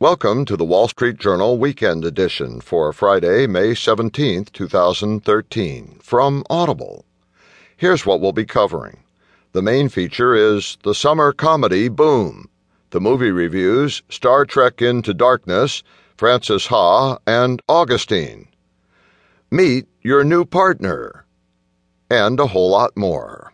Welcome to the Wall Street Journal Weekend Edition for Friday, May 17, 2013, from Audible. Here's what we'll be covering. The main feature is the summer comedy Boom, the movie reviews Star Trek Into Darkness, Frances Ha, and Augustine. Meet your new partner, and a whole lot more.